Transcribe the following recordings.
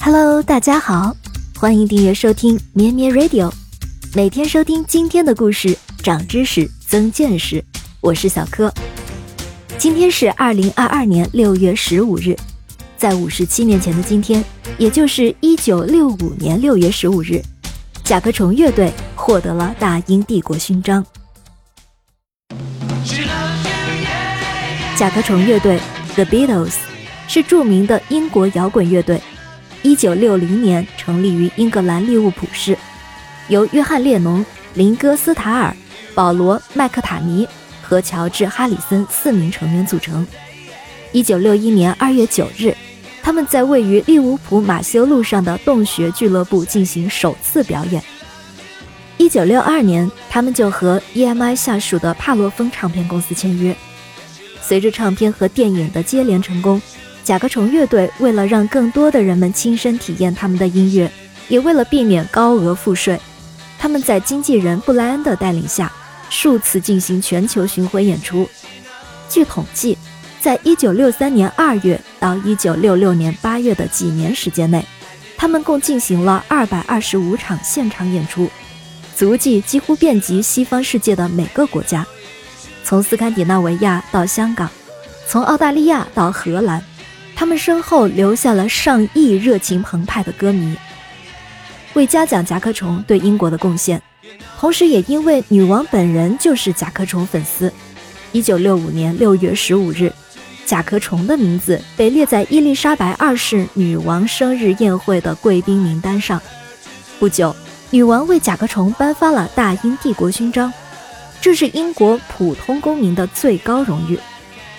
Hello，大家好，欢迎订阅收听咩咩 Radio，每天收听今天的故事，长知识，增见识。我是小柯。今天是二零二二年六月十五日，在五十七年前的今天，也就是一九六五年六月十五日，甲壳虫乐队获得了大英帝国勋章。甲壳虫乐队 The Beatles 是著名的英国摇滚乐队，一九六零年成立于英格兰利物浦市，由约翰列侬、林戈斯塔尔、保罗麦克塔尼和乔治哈里森四名成员组成。一九六一年二月九日，他们在位于利物浦马修路上的洞穴俱乐部进行首次表演。一九六二年，他们就和 EMI 下属的帕洛芬唱片公司签约。随着唱片和电影的接连成功，甲壳虫乐队为了让更多的人们亲身体验他们的音乐，也为了避免高额赋税，他们在经纪人布莱恩的带领下，数次进行全球巡回演出。据统计，在一九六三年二月到一九六六年八月的几年时间内，他们共进行了二百二十五场现场演出，足迹几乎遍及西方世界的每个国家。从斯堪的纳维亚到香港，从澳大利亚到荷兰，他们身后留下了上亿热情澎湃的歌迷。为嘉奖甲壳虫对英国的贡献，同时也因为女王本人就是甲壳虫粉丝，一九六五年六月十五日，甲壳虫的名字被列在伊丽莎白二世女王生日宴会的贵宾名单上。不久，女王为甲壳虫颁发了大英帝国勋章。这是英国普通公民的最高荣誉，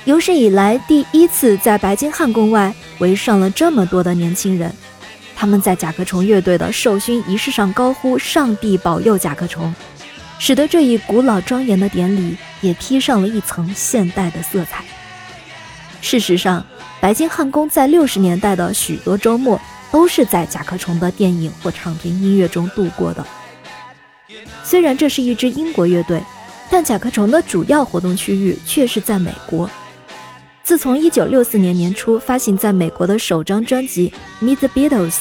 有史以来第一次在白金汉宫外围上了这么多的年轻人。他们在甲壳虫乐队的授勋仪式上高呼“上帝保佑甲壳虫”，使得这一古老庄严的典礼也披上了一层现代的色彩。事实上，白金汉宫在六十年代的许多周末都是在甲壳虫的电影或唱片音乐中度过的。虽然这是一支英国乐队。但甲壳虫的主要活动区域却是在美国。自从1964年年初发行在美国的首张专辑《Meet the Beatles》，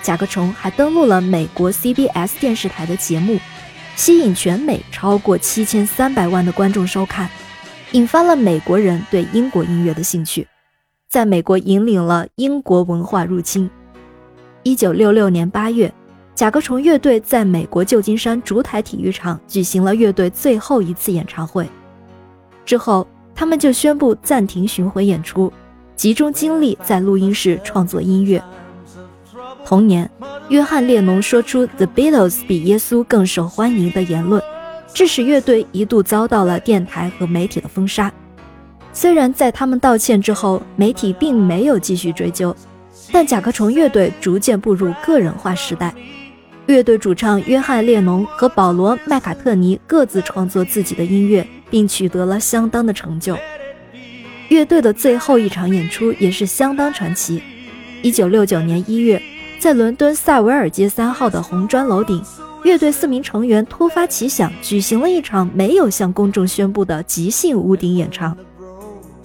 甲壳虫还登陆了美国 CBS 电视台的节目，吸引全美超过7300万的观众收看，引发了美国人对英国音乐的兴趣，在美国引领了英国文化入侵。1966年8月。甲壳虫乐队在美国旧金山烛台体育场举行了乐队最后一次演唱会，之后他们就宣布暂停巡回演出，集中精力在录音室创作音乐。同年，约翰列侬说出 “The Beatles 比耶稣更受欢迎”的言论，致使乐队一度遭到了电台和媒体的封杀。虽然在他们道歉之后，媒体并没有继续追究，但甲壳虫乐队逐渐步入个人化时代。乐队主唱约翰列侬和保罗麦卡特尼各自创作自己的音乐，并取得了相当的成就。乐队的最后一场演出也是相当传奇。一九六九年一月，在伦敦萨维尔街三号的红砖楼顶，乐队四名成员突发奇想，举行了一场没有向公众宣布的即兴屋顶演唱。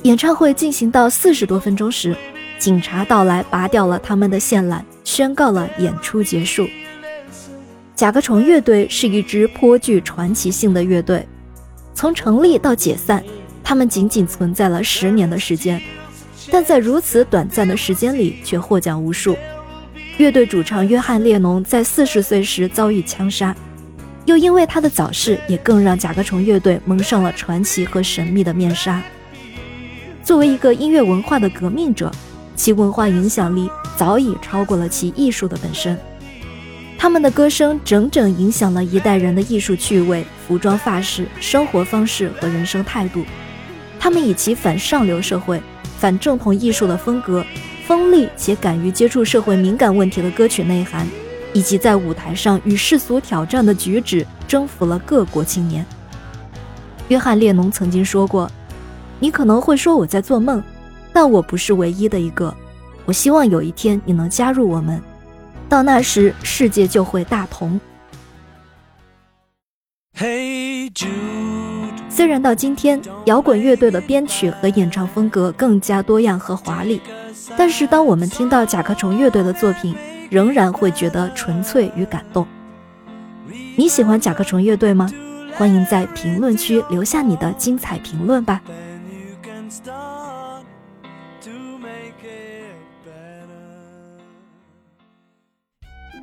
演唱会进行到四十多分钟时，警察到来，拔掉了他们的线缆，宣告了演出结束。甲壳虫乐队是一支颇具传奇性的乐队，从成立到解散，他们仅仅存在了十年的时间，但在如此短暂的时间里却获奖无数。乐队主唱约翰列侬在四十岁时遭遇枪杀，又因为他的早逝，也更让甲壳虫乐队蒙上了传奇和神秘的面纱。作为一个音乐文化的革命者，其文化影响力早已超过了其艺术的本身。他们的歌声整整影响了一代人的艺术趣味、服装发饰、生活方式和人生态度。他们以其反上流社会、反正统艺术的风格、锋利且敢于接触社会敏感问题的歌曲内涵，以及在舞台上与世俗挑战的举止，征服了各国青年。约翰列侬曾经说过：“你可能会说我在做梦，但我不是唯一的一个。我希望有一天你能加入我们。”到那时，世界就会大同。虽然到今天，摇滚乐队的编曲和演唱风格更加多样和华丽，但是当我们听到甲壳虫乐队的作品，仍然会觉得纯粹与感动。你喜欢甲壳虫乐队吗？欢迎在评论区留下你的精彩评论吧。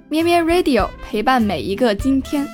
咩咩 Radio 陪伴每一个今天。